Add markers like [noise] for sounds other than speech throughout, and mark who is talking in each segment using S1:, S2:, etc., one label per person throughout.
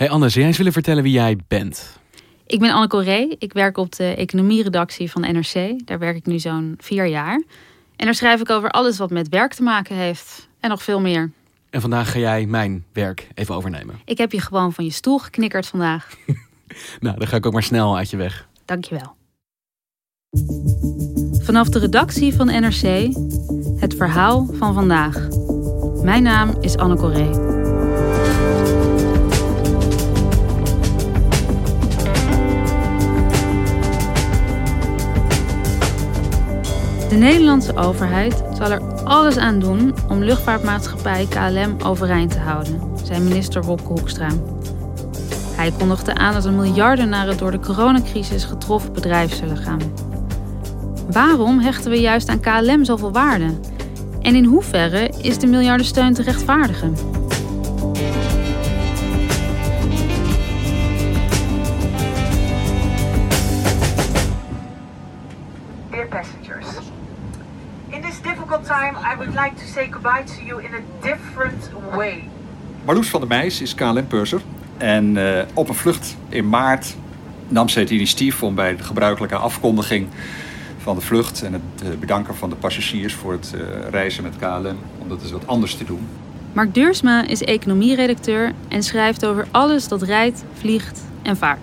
S1: Hey Anne, zou jij eens willen vertellen wie jij bent?
S2: Ik ben Anne Corré. Ik werk op de economieredactie van NRC. Daar werk ik nu zo'n vier jaar. En daar schrijf ik over alles wat met werk te maken heeft. En nog veel meer.
S1: En vandaag ga jij mijn werk even overnemen.
S2: Ik heb je gewoon van je stoel geknikkerd vandaag. [laughs]
S1: Nou, dan ga ik ook maar snel uit je weg.
S2: Dankjewel. Vanaf de redactie van NRC, het verhaal van vandaag. Mijn naam is Anne Corré. De Nederlandse overheid zal er alles aan doen om luchtvaartmaatschappij KLM overeind te houden, zei minister Wopke Hoekstra. Hij kondigde aan dat er miljarden naar het door de coronacrisis getroffen bedrijf zullen gaan. Waarom hechten we juist aan KLM zoveel waarde? En in hoeverre is de miljardensteun te rechtvaardigen?
S3: Say goodbye to you in a different way.
S4: Marloes van der Meijs is KLM-purser. En eh, op een vlucht in maart nam ze het initiatief om bij de gebruikelijke afkondiging van de vlucht en het eh, bedanken van de passagiers voor het eh, reizen met KLM, om dat eens wat anders te doen.
S2: Mark Deursma is economieredacteur en schrijft over alles dat rijdt, vliegt en vaart.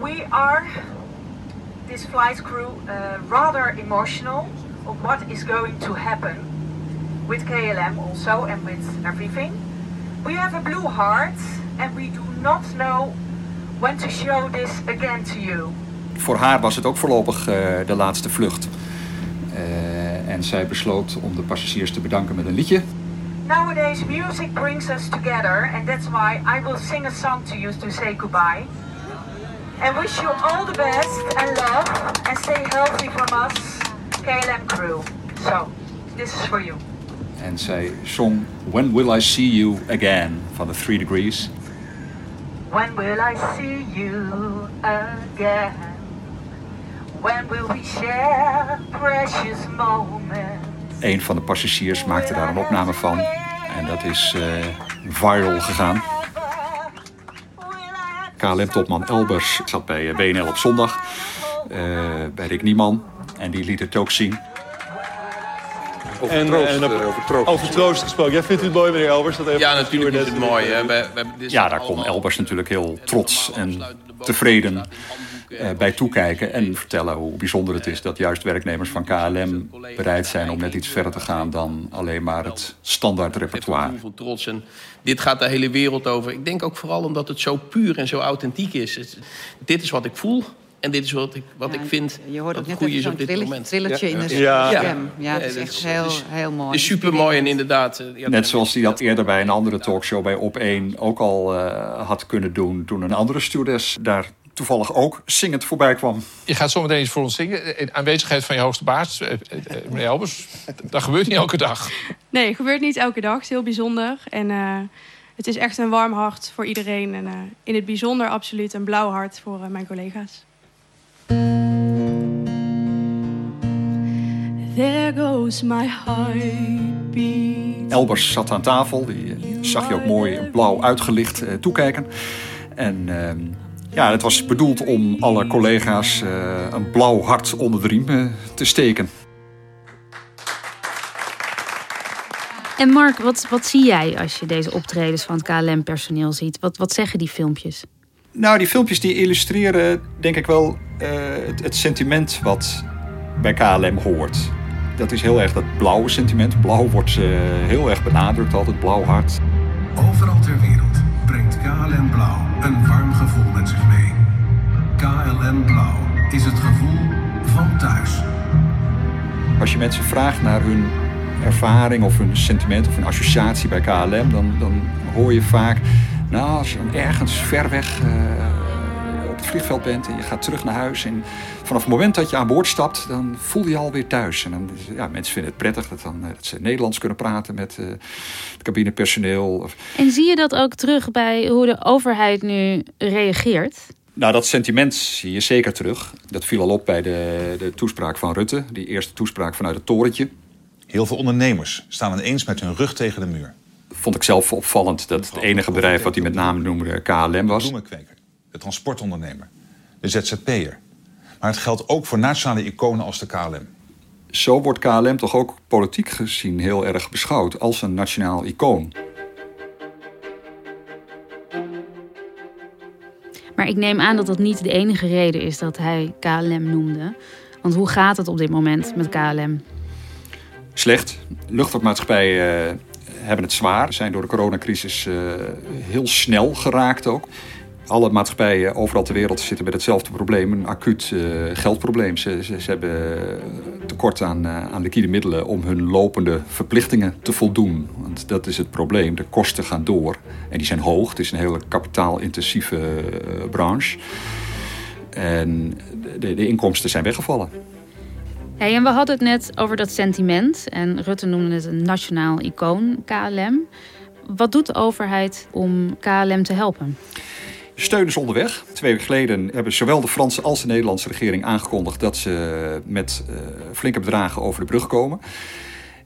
S3: We are, this flight crew, uh, rather emotional of what is going to happen with KLM also and with everything. We have a blue heart and we do not know when to show this again to you.
S4: Voor haar was het ook voorlopig eh, de laatste vlucht. Eh, en zij besloot om de passagiers te bedanken met een liedje.
S3: Nowadays, music brings us together, and that's why I will sing a song to you to say goodbye. And wish you all the best and love, and stay healthy from us, KLM crew. So, this is for you.
S4: En zij zong When Will I See You Again van de Three Degrees.
S3: When will I see you again? When will we share precious moments?
S4: Een van de passagiers maakte daar een opname van. En dat is eh, viral gegaan. KLM-topman Elbers zat bij eh, WNL op zondag. eh, bij Rick Nieman. En die liet het ook zien.
S5: Over
S6: En,
S5: troost,
S6: en op-
S5: eh, over troost.
S6: Over troost gesproken. Jij vindt het mooi, meneer Elbers? Dat even
S7: Ja, natuurlijk is het mooi. Hè.
S4: Ja, daar kon Elbers natuurlijk heel trots en tevreden eh, bij toekijken. En vertellen hoe bijzonder het is dat juist werknemers van KLM bereid zijn om net iets verder te gaan dan alleen maar het standaard repertoire.
S7: trots. En dit gaat de hele wereld over. Ik denk ook vooral omdat het zo puur en zo authentiek is. Dit is wat ik voel. En dit is wat ik, wat ik vind
S8: Je hoort
S7: dat
S8: ook net
S7: goede
S8: even
S7: is
S8: zo'n
S7: op dit
S8: trilletje,
S7: moment.
S8: trilletje in de
S6: Ja.
S8: stem.
S7: Ja.
S8: Ja, het is echt heel, heel mooi.
S7: Het is super mooi en inderdaad... eh, ja,
S4: Net zoals hij dat eerder bij een andere talkshow bij Op1 ook al eh, had kunnen doen. Toen een andere stewardess daar toevallig ook zingend voorbij kwam.
S9: Je gaat zometeen iets voor ons zingen. In aanwezigheid van je hoogste baas, eh, meneer Elbers. Dat gebeurt niet elke dag.
S10: Nee, het gebeurt niet elke dag. Het is heel bijzonder. En eh, het is echt een warm hart voor iedereen. En eh, in het bijzonder absoluut een blauw hart voor mijn collega's. There goes my heartbeat.
S4: Elbers zat aan tafel, die eh, zag je ook mooi blauw uitgelicht eh, toekijken. En ehm, ja, het was bedoeld om alle collega's eh, een blauw hart onder de riem te steken.
S2: En Mark, wat, wat zie jij als je deze optredens van het KLM-personeel ziet? Wat, wat zeggen die filmpjes?
S4: Nou, die filmpjes die illustreren denk ik wel eh, het, het sentiment wat bij KLM hoort. Dat is heel erg dat blauwe sentiment. Blauw wordt eh, heel erg benadrukt, altijd blauw hart.
S11: Overal ter wereld brengt KLM Blauw een warm gevoel met zich mee. KLM Blauw is het gevoel van thuis.
S4: Als je mensen vraagt naar hun ervaring of hun sentiment of hun associatie bij KLM, dan, dan hoor je vaak Nou, als je ergens ver weg uh, op het vliegveld bent en je gaat terug naar huis. En vanaf het moment dat je aan boord stapt, dan voel je je alweer thuis. En dan, ja, mensen vinden het prettig dat, dan, dat ze Nederlands kunnen praten met uh, het cabinepersoneel.
S2: En zie je dat ook terug bij hoe de overheid nu reageert?
S4: Nou, dat sentiment zie je zeker terug. Dat viel al op bij de, de toespraak van Rutte, die eerste toespraak vanuit het torentje.
S8: Heel veel ondernemers staan ineens met hun rug tegen de muur.
S4: Vond ik zelf opvallend dat het enige bedrijf wat hij met name noemde KLM was.
S8: De bloemenkweker, de transportondernemer, de ZZP'er. Maar het geldt ook voor nationale iconen als de KLM.
S4: Zo wordt KLM toch ook politiek gezien heel erg beschouwd als een nationaal icoon.
S2: Maar ik neem aan dat dat niet de enige reden is dat hij KLM noemde. Want hoe gaat het op dit moment met KLM?
S4: Slecht. Luchtvaartmaatschappijen uh, hebben het zwaar. Zijn door de coronacrisis uh, heel snel geraakt ook. Alle maatschappijen overal ter wereld zitten met hetzelfde probleem. Een acuut uh, geldprobleem. Ze, ze, hebben tekort aan, aan liquide middelen om hun lopende verplichtingen te voldoen. Want dat is het probleem. De kosten gaan door. En die zijn hoog. Het is een hele kapitaalintensieve branche. En de, de inkomsten zijn weggevallen.
S2: Hey, en we hadden het net over dat sentiment. En Rutte noemde het een nationaal icoon, KLM. Wat doet de overheid om KLM te helpen?
S4: Steun is onderweg. Twee weken geleden hebben zowel de Franse als de Nederlandse regering aangekondigd dat ze met uh, flinke bedragen over de brug komen.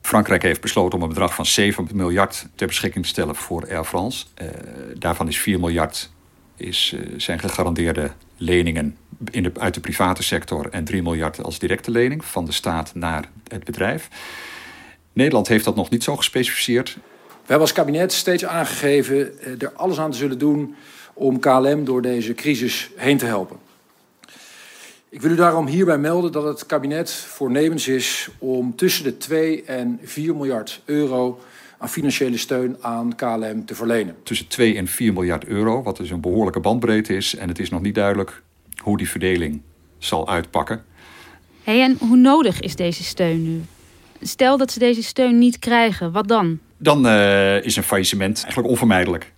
S4: Frankrijk heeft besloten om een bedrag van 7 miljard ter beschikking te stellen voor Air France. Uh, daarvan is 4 miljard is, uh, zijn gegarandeerde leningen in de, uit de private sector en 3 miljard als directe lening van de staat naar het bedrijf. Nederland heeft dat nog niet zo gespecificeerd.
S12: We hebben als kabinet steeds aangegeven er alles aan te zullen doen om KLM door deze crisis heen te helpen. Ik wil u daarom hierbij melden dat het kabinet voornemens is om tussen de 2 en 4 miljard euro aan financiële steun aan KLM te verlenen.
S4: Tussen 2 en 4 miljard euro, wat dus een behoorlijke bandbreedte is. En het is nog niet duidelijk hoe die verdeling zal uitpakken.
S2: Hey, en hoe nodig is deze steun nu? Stel dat ze deze steun niet krijgen, wat dan?
S4: Dan uh, is een faillissement eigenlijk onvermijdelijk.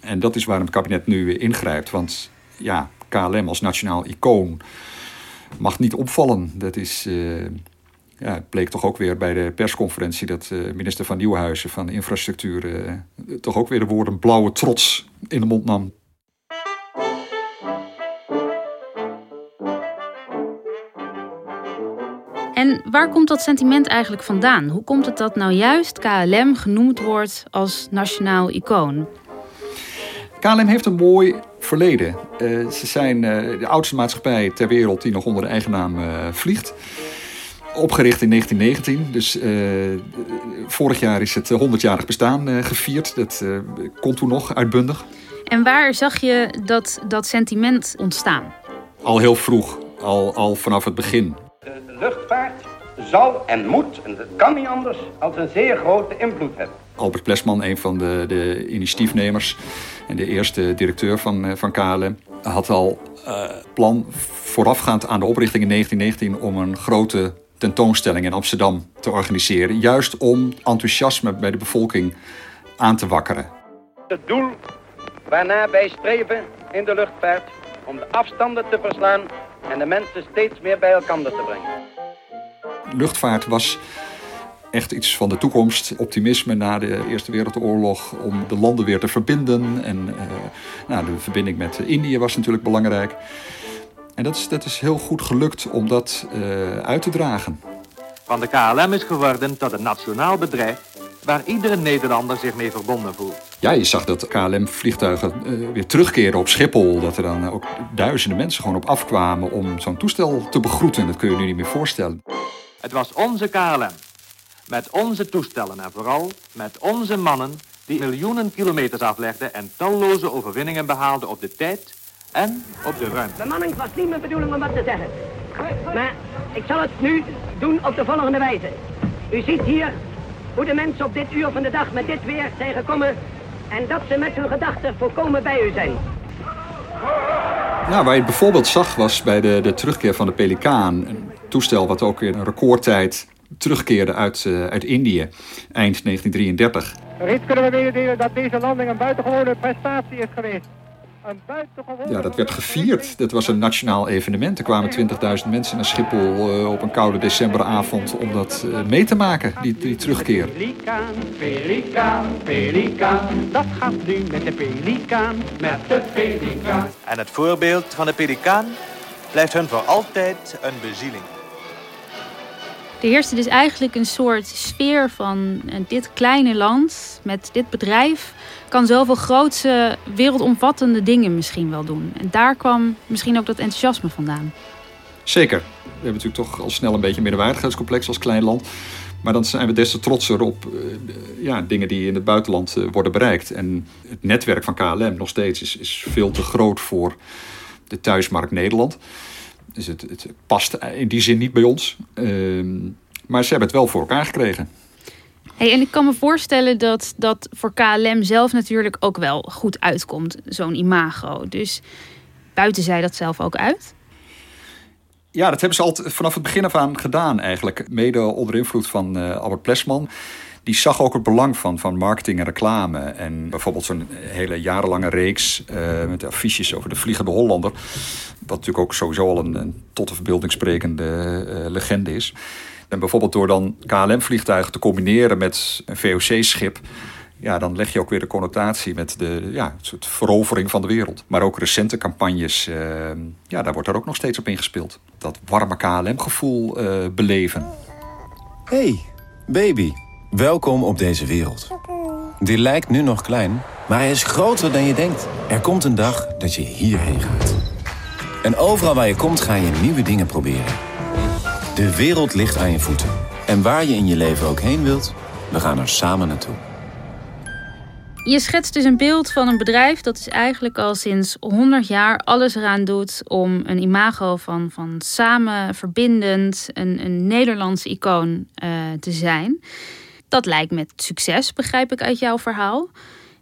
S4: En dat is waarom het kabinet nu ingrijpt. Want ja, KLM als nationaal icoon mag niet opvallen. Dat is, uh, ja, bleek toch ook weer bij de persconferentie dat uh, minister van Nieuwhuizen van Infrastructuur uh, toch ook weer de woorden blauwe trots in de mond nam.
S2: En waar komt dat sentiment eigenlijk vandaan? Hoe komt het dat nou juist KLM genoemd wordt als nationaal icoon?
S4: KLM heeft een mooi verleden. Uh, ze zijn uh, de oudste maatschappij ter wereld die nog onder de eigen naam uh, vliegt. Opgericht in 1919, dus vorig jaar is het 100-jarig bestaan gevierd. Dat kon toen nog uitbundig.
S2: En waar zag je dat, dat sentiment ontstaan?
S4: Al heel vroeg, al, al vanaf het begin.
S5: De luchtvaart zal en moet, en dat kan niet anders, als een zeer grote invloed hebben.
S4: Albert Plesman, een van de, de initiatiefnemers en de eerste directeur van, van KLM, had al uh, plan voorafgaand aan de oprichting in 1919 om een grote tentoonstelling in Amsterdam te organiseren. Juist om enthousiasme bij de bevolking aan te wakkeren.
S5: Het doel waarna wij streven in de luchtvaart om de afstanden te verslaan en de mensen steeds meer bij elkaar te brengen.
S4: Luchtvaart was echt iets van de toekomst. Optimisme na de Eerste Wereldoorlog om de landen weer te verbinden. En uh, nou, de verbinding met Indië was natuurlijk belangrijk. En dat is, dat is heel goed gelukt om dat uh, uit te dragen.
S13: Van de KLM is geworden tot een nationaal bedrijf waar iedere Nederlander zich mee verbonden voelt.
S4: Ja, je zag dat KLM-vliegtuigen uh, weer terugkeren op Schiphol. Dat er dan ook duizenden mensen gewoon op afkwamen om zo'n toestel te begroeten. Dat kun je je nu niet meer voorstellen.
S13: Het was onze KLM. Met onze toestellen en vooral met onze mannen die miljoenen kilometers aflegden en talloze overwinningen behaalden op de tijd en op de ruimte.
S14: Bemanning was niet mijn bedoeling om wat te zeggen. Maar ik zal het nu doen op de volgende wijze. U ziet hier hoe de mensen op dit uur van de dag met dit weer zijn gekomen en dat ze met hun gedachten volkomen bij u zijn.
S4: Nou, waar je het bijvoorbeeld zag was bij de, de terugkeer van de Pelikaan. Een toestel wat ook in een recordtijd terugkeerde uit, uh, uit Indië eind 1933.
S15: Reeds kunnen we mededelen dat deze landing een buitengewone prestatie is geweest.
S4: Ja, dat werd gevierd. Dat was een nationaal evenement. Er kwamen 20.000 mensen naar Schiphol uh, op een koude decemberavond om dat uh, mee te maken, die, die terugkeer.
S15: Pelikaan, pelikaan, pelikaan, dat gaat nu met de pelikaan, met de pelikaan.
S16: En het voorbeeld van de pelikaan blijft hun voor altijd een bezieling.
S2: Er heerste dus eigenlijk een soort sfeer van uh, dit kleine land met dit bedrijf kan zoveel grootse, wereldomvattende dingen misschien wel doen. En daar kwam misschien ook dat enthousiasme vandaan.
S4: Zeker. We hebben natuurlijk toch al snel een beetje een middenwaardigheidscomplex als klein land. Maar dan zijn we des te trotser op uh, ja, dingen die in het buitenland uh, worden bereikt. En het netwerk van KLM nog steeds is, is veel te groot voor de thuismarkt Nederland. Dus het, het past in die zin niet bij ons. Uh, maar ze hebben het wel voor elkaar gekregen.
S2: Hey, en ik kan me voorstellen dat dat voor KLM zelf natuurlijk ook wel goed uitkomt, zo'n imago. Dus buiten zij dat zelf ook uit?
S4: Ja, dat hebben ze al vanaf het begin af aan gedaan eigenlijk. Mede onder invloed van uh, Albert Plesman. Die zag ook het belang van, van marketing en reclame. En bijvoorbeeld zo'n hele jarenlange reeks uh, met affiches over de Vliegende Hollander. Wat natuurlijk ook sowieso al een, tot de verbeelding sprekende uh, legende is. En bijvoorbeeld door dan KLM-vliegtuigen te combineren met een VOC-schip... Ja, dan leg je ook weer de connotatie met de ja, soort verovering van de wereld. Maar ook recente campagnes, uh, ja, daar wordt er ook nog steeds op ingespeeld. Dat warme KLM-gevoel beleven.
S17: Hey, baby. Welkom op deze wereld. Die lijkt nu nog klein, maar hij is groter dan je denkt. Er komt een dag dat je hierheen gaat. En overal waar je komt ga je nieuwe dingen proberen. De wereld ligt aan je voeten. En waar je in je leven ook heen wilt, we gaan er samen naartoe.
S2: Je schetst dus een beeld van een bedrijf dat dus eigenlijk al sinds 100 jaar alles eraan doet om een imago van, van samen verbindend, een, een Nederlandse icoon uh, te zijn. Dat lijkt met succes, begrijp ik uit jouw verhaal.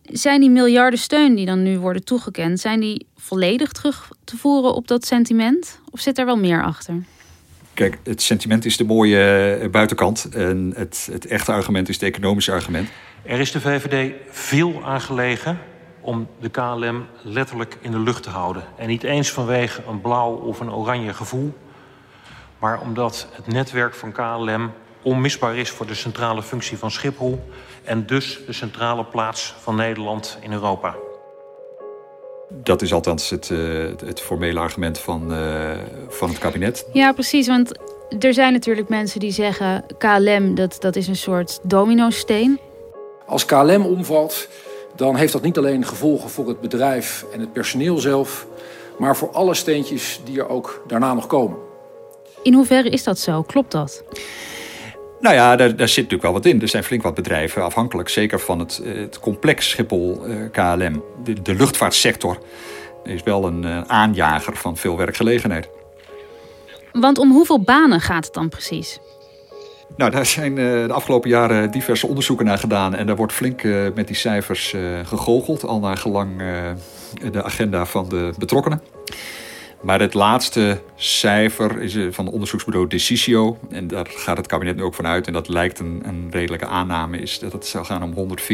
S2: Zijn die miljarden steun die dan nu worden toegekend, zijn die volledig terug te voeren op dat sentiment? Of zit er wel meer achter?
S4: Kijk, het sentiment is de mooie buitenkant. En het, het echte argument is het economische argument.
S18: Er is de VVD veel aan gelegen om de KLM letterlijk in de lucht te houden. En niet eens vanwege een blauw of een oranje gevoel, maar omdat het netwerk van KLM onmisbaar is voor de centrale functie van Schiphol en dus de centrale plaats van Nederland in Europa.
S4: Dat is althans het, uh, het formele argument van, uh, van het kabinet.
S2: Ja, precies. Want er zijn natuurlijk mensen die zeggen... KLM, dat, dat is een soort domino-steen.
S12: Als KLM omvalt, dan heeft dat niet alleen gevolgen voor het bedrijf en het personeel zelf... maar voor alle steentjes die er ook daarna nog komen.
S2: In hoeverre is dat zo? Klopt dat?
S4: Nou ja, daar, daar, zit natuurlijk wel wat in. Er zijn flink wat bedrijven afhankelijk, zeker van het, het complex Schiphol uh, KLM. De, de, luchtvaartsector is wel een uh, aanjager van veel werkgelegenheid.
S2: Want om hoeveel banen gaat het dan precies?
S4: Nou, daar zijn de afgelopen jaren diverse onderzoeken naar gedaan. En daar wordt flink met die cijfers gegoocheld, al naar gelang de agenda van de betrokkenen. Maar het laatste cijfer is van onderzoeksbureau Decisio. En daar gaat het kabinet nu ook vanuit. En dat lijkt een, een redelijke aanname. Is dat het zou gaan om 114.000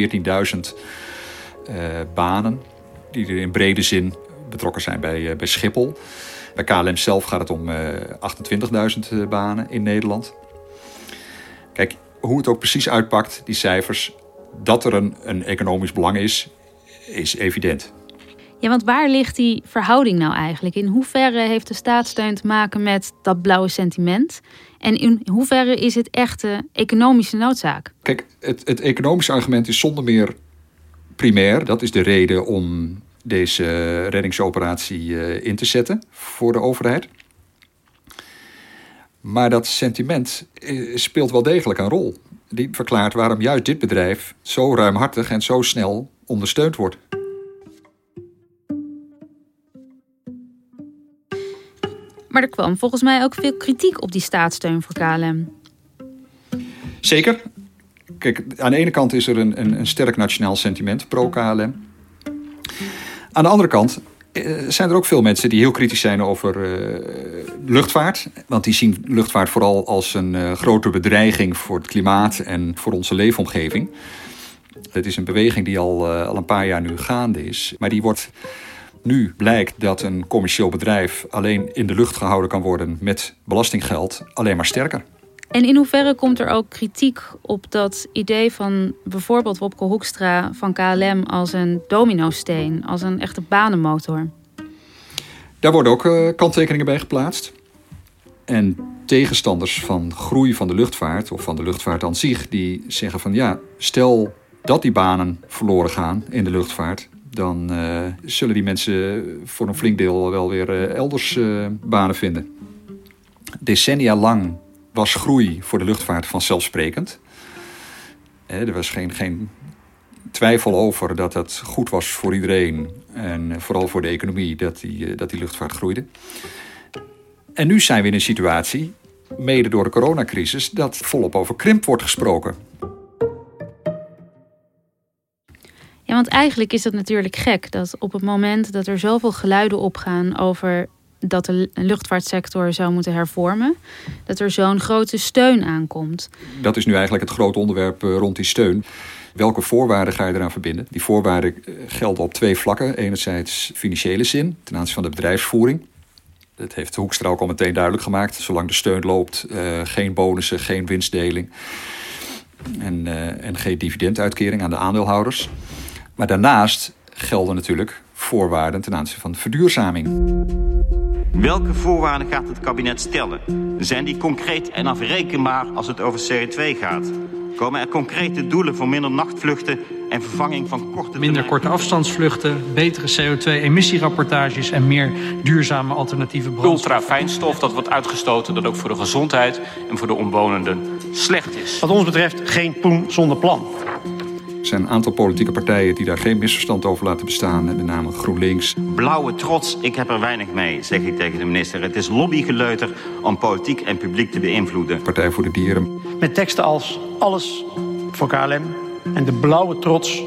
S4: uh, banen. Die er in brede zin betrokken zijn bij, uh, bij Schiphol. Bij KLM zelf gaat het om uh, 28.000 banen in Nederland. Kijk, hoe het ook precies uitpakt, die cijfers. Dat er een, een economisch belang is, is evident.
S2: Ja, want waar ligt die verhouding nou eigenlijk? In hoeverre heeft de staatssteun te maken met dat blauwe sentiment? En in hoeverre is het echte economische noodzaak?
S4: Kijk, het, het economische argument is zonder meer primair. Dat is de reden om deze reddingsoperatie uh, in te zetten voor de overheid. Maar dat sentiment uh, speelt wel degelijk een rol. Die verklaart waarom juist dit bedrijf zo ruimhartig en zo snel ondersteund wordt.
S2: Maar er kwam volgens mij ook veel kritiek op die staatssteun voor KLM.
S4: Zeker. Kijk, aan de ene kant is er een, een, een sterk nationaal sentiment pro-KLM. Aan de andere kant eh, zijn er ook veel mensen die heel kritisch zijn over uh, luchtvaart. Want die zien luchtvaart vooral als een uh, grote bedreiging voor het klimaat en voor onze leefomgeving. Het is een beweging die al, al een paar jaar nu gaande is. Maar die wordt nu blijkt dat een commercieel bedrijf alleen in de lucht gehouden kan worden met belastinggeld alleen maar sterker.
S2: En in hoeverre komt er ook kritiek op dat idee van bijvoorbeeld Wopke Hoekstra van KLM als een dominosteen, als een echte banenmotor?
S4: Daar worden ook uh, kanttekeningen bij geplaatst. En tegenstanders van groei van de luchtvaart, of van de luchtvaart aan zich, die zeggen van ja, stel dat die banen verloren gaan in de luchtvaart, dan uh, zullen die mensen voor een flink deel wel weer uh, elders uh, banen vinden. Decennia lang was groei voor de luchtvaart vanzelfsprekend. er was geen, geen twijfel over dat het goed was voor iedereen en vooral voor de economie dat die, dat die luchtvaart groeide. En nu zijn we in een situatie, mede door de coronacrisis, dat volop over krimp wordt gesproken.
S2: Want eigenlijk is dat natuurlijk gek dat op het moment dat er zoveel geluiden opgaan over dat de luchtvaartsector zou moeten hervormen, dat er zo'n grote steun aankomt.
S4: Dat is nu eigenlijk het grote onderwerp eh, rond die steun. Welke voorwaarden ga je eraan verbinden? Die voorwaarden eh, gelden op twee vlakken. Enerzijds financiële zin ten aanzien van de bedrijfsvoering. Dat heeft Hoekstra ook al meteen duidelijk gemaakt. Zolang de steun loopt, uh, geen bonussen, geen winstdeling. En, en geen dividenduitkering aan de aandeelhouders. Maar daarnaast gelden natuurlijk voorwaarden ten aanzien van verduurzaming.
S19: Welke voorwaarden gaat het kabinet stellen? Zijn die concreet en afrekenbaar als het over CO2 gaat? Komen er concrete doelen voor minder nachtvluchten en vervanging van korte...
S20: Minder korte afstandsvluchten, betere CO2-emissierapportages en meer duurzame alternatieve brandstof.
S21: Ultrafijnstof dat wordt uitgestoten dat ook voor de gezondheid en voor de omwonenden slecht is.
S22: Wat ons betreft geen poen zonder plan.
S4: Er zijn een aantal politieke partijen die daar geen misverstand over laten bestaan. Met name GroenLinks.
S19: Blauwe trots, ik heb er weinig mee, zeg ik tegen de minister. Het is lobbygeleuter om politiek en publiek te beïnvloeden.
S4: Partij voor de Dieren.
S22: Met teksten als alles voor KLM en de blauwe trots...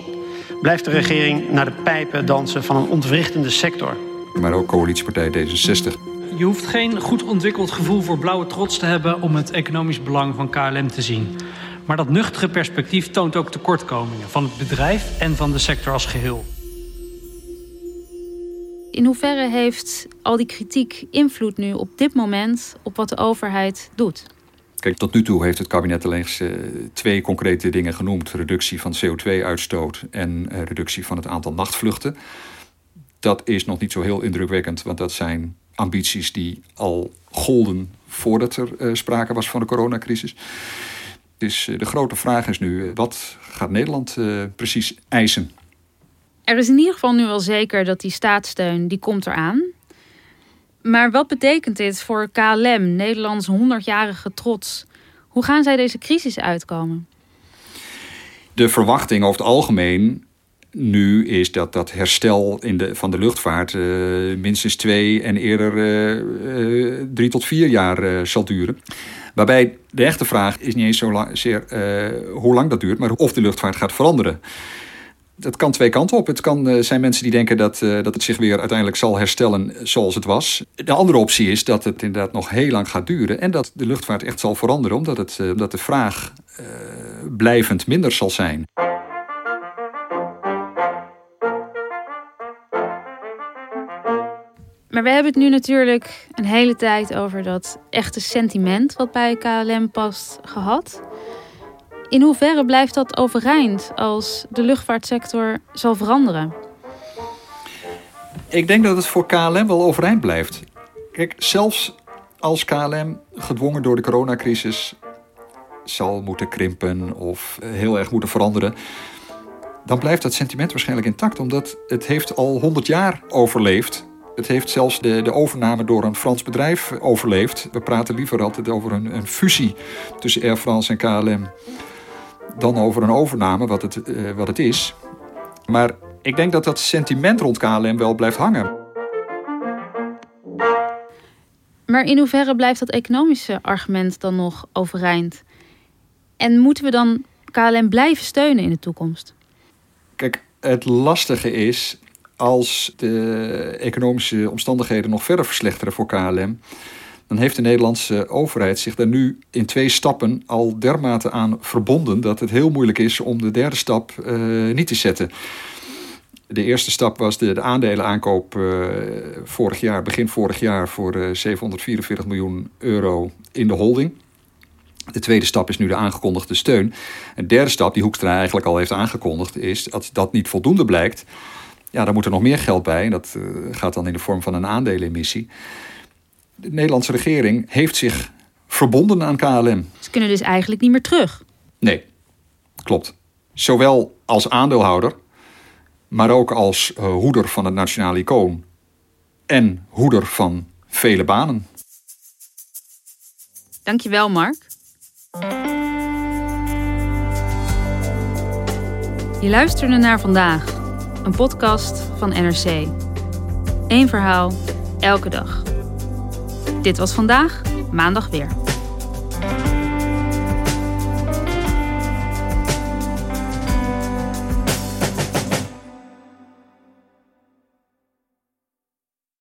S22: blijft de regering naar de pijpen dansen van een ontwrichtende sector.
S4: Maar ook coalitiepartij D66.
S20: Je hoeft geen goed ontwikkeld gevoel voor blauwe trots te hebben... om het economisch belang van KLM te zien. Maar dat nuchtere perspectief toont ook tekortkomingen van het bedrijf en van de sector als geheel.
S2: In hoeverre heeft al die kritiek invloed nu op dit moment op wat de overheid doet?
S4: Kijk, tot nu toe heeft het kabinet alleen uh, twee concrete dingen genoemd: reductie van CO2-uitstoot en uh, reductie van het aantal nachtvluchten. Dat is nog niet zo heel indrukwekkend, want dat zijn ambities die al golden voordat er uh, sprake was van de coronacrisis. Dus de grote vraag is nu, wat gaat Nederland uh, precies eisen?
S2: Er is in ieder geval nu wel zeker dat die staatssteun, die komt eraan. Maar wat betekent dit voor KLM, Nederlands 100-jarige trots? Hoe gaan zij deze crisis uitkomen?
S4: De verwachting over het algemeen nu is dat dat herstel in de, van de luchtvaart uh, minstens twee en eerder uh, uh, drie tot vier jaar zal duren. Waarbij de echte vraag is niet eens zo lang, zeer hoe lang dat duurt, maar of de luchtvaart gaat veranderen. Dat kan twee kanten op. Het kan zijn mensen die denken dat, dat het zich weer uiteindelijk zal herstellen zoals het was. De andere optie is dat het inderdaad nog heel lang gaat duren en dat de luchtvaart echt zal veranderen, omdat, het, omdat de vraag blijvend minder zal zijn.
S2: Maar we hebben het nu natuurlijk een hele tijd over dat echte sentiment wat bij KLM past gehad. In hoeverre blijft dat overeind als de luchtvaartsector zal veranderen?
S4: Ik denk dat het voor KLM wel overeind blijft. Kijk, zelfs als KLM gedwongen door de coronacrisis zal moeten krimpen of heel erg moeten veranderen, dan blijft dat sentiment waarschijnlijk intact, omdat het heeft al 100 jaar overleefd het heeft zelfs de, de overname door een Frans bedrijf overleefd. We praten liever altijd over een, een fusie tussen Air France en KLM dan over een overname, wat het, uh, wat het is. Maar ik denk dat dat sentiment rond KLM wel blijft hangen.
S2: Maar in hoeverre blijft dat economische argument dan nog overeind? En moeten we dan KLM blijven steunen in de toekomst?
S4: Kijk, het lastige is als de economische omstandigheden nog verder verslechteren voor KLM, dan heeft de Nederlandse overheid zich daar nu in twee stappen al dermate aan verbonden dat het heel moeilijk is om de derde stap uh, niet te zetten. De eerste stap was de, de aandelenaankoop uh, vorig jaar, begin vorig jaar, voor uh, 744 miljoen euro in de holding. De tweede stap is nu de aangekondigde steun. Een derde stap, die Hoekstra eigenlijk al heeft aangekondigd, is als dat niet voldoende blijkt. Ja, dan moet er nog meer geld bij. En dat uh, gaat dan in de vorm van een aandelenemissie. De Nederlandse regering heeft zich verbonden aan KLM.
S2: Ze kunnen dus eigenlijk niet meer terug.
S4: Nee, klopt. Zowel als aandeelhouder, maar ook als uh, hoeder van het nationale icoon. En hoeder van vele banen.
S2: Dankjewel, Mark. Je luisterde naar vandaag, een podcast van NRC. Eén verhaal, elke dag. Dit was vandaag, maandag weer.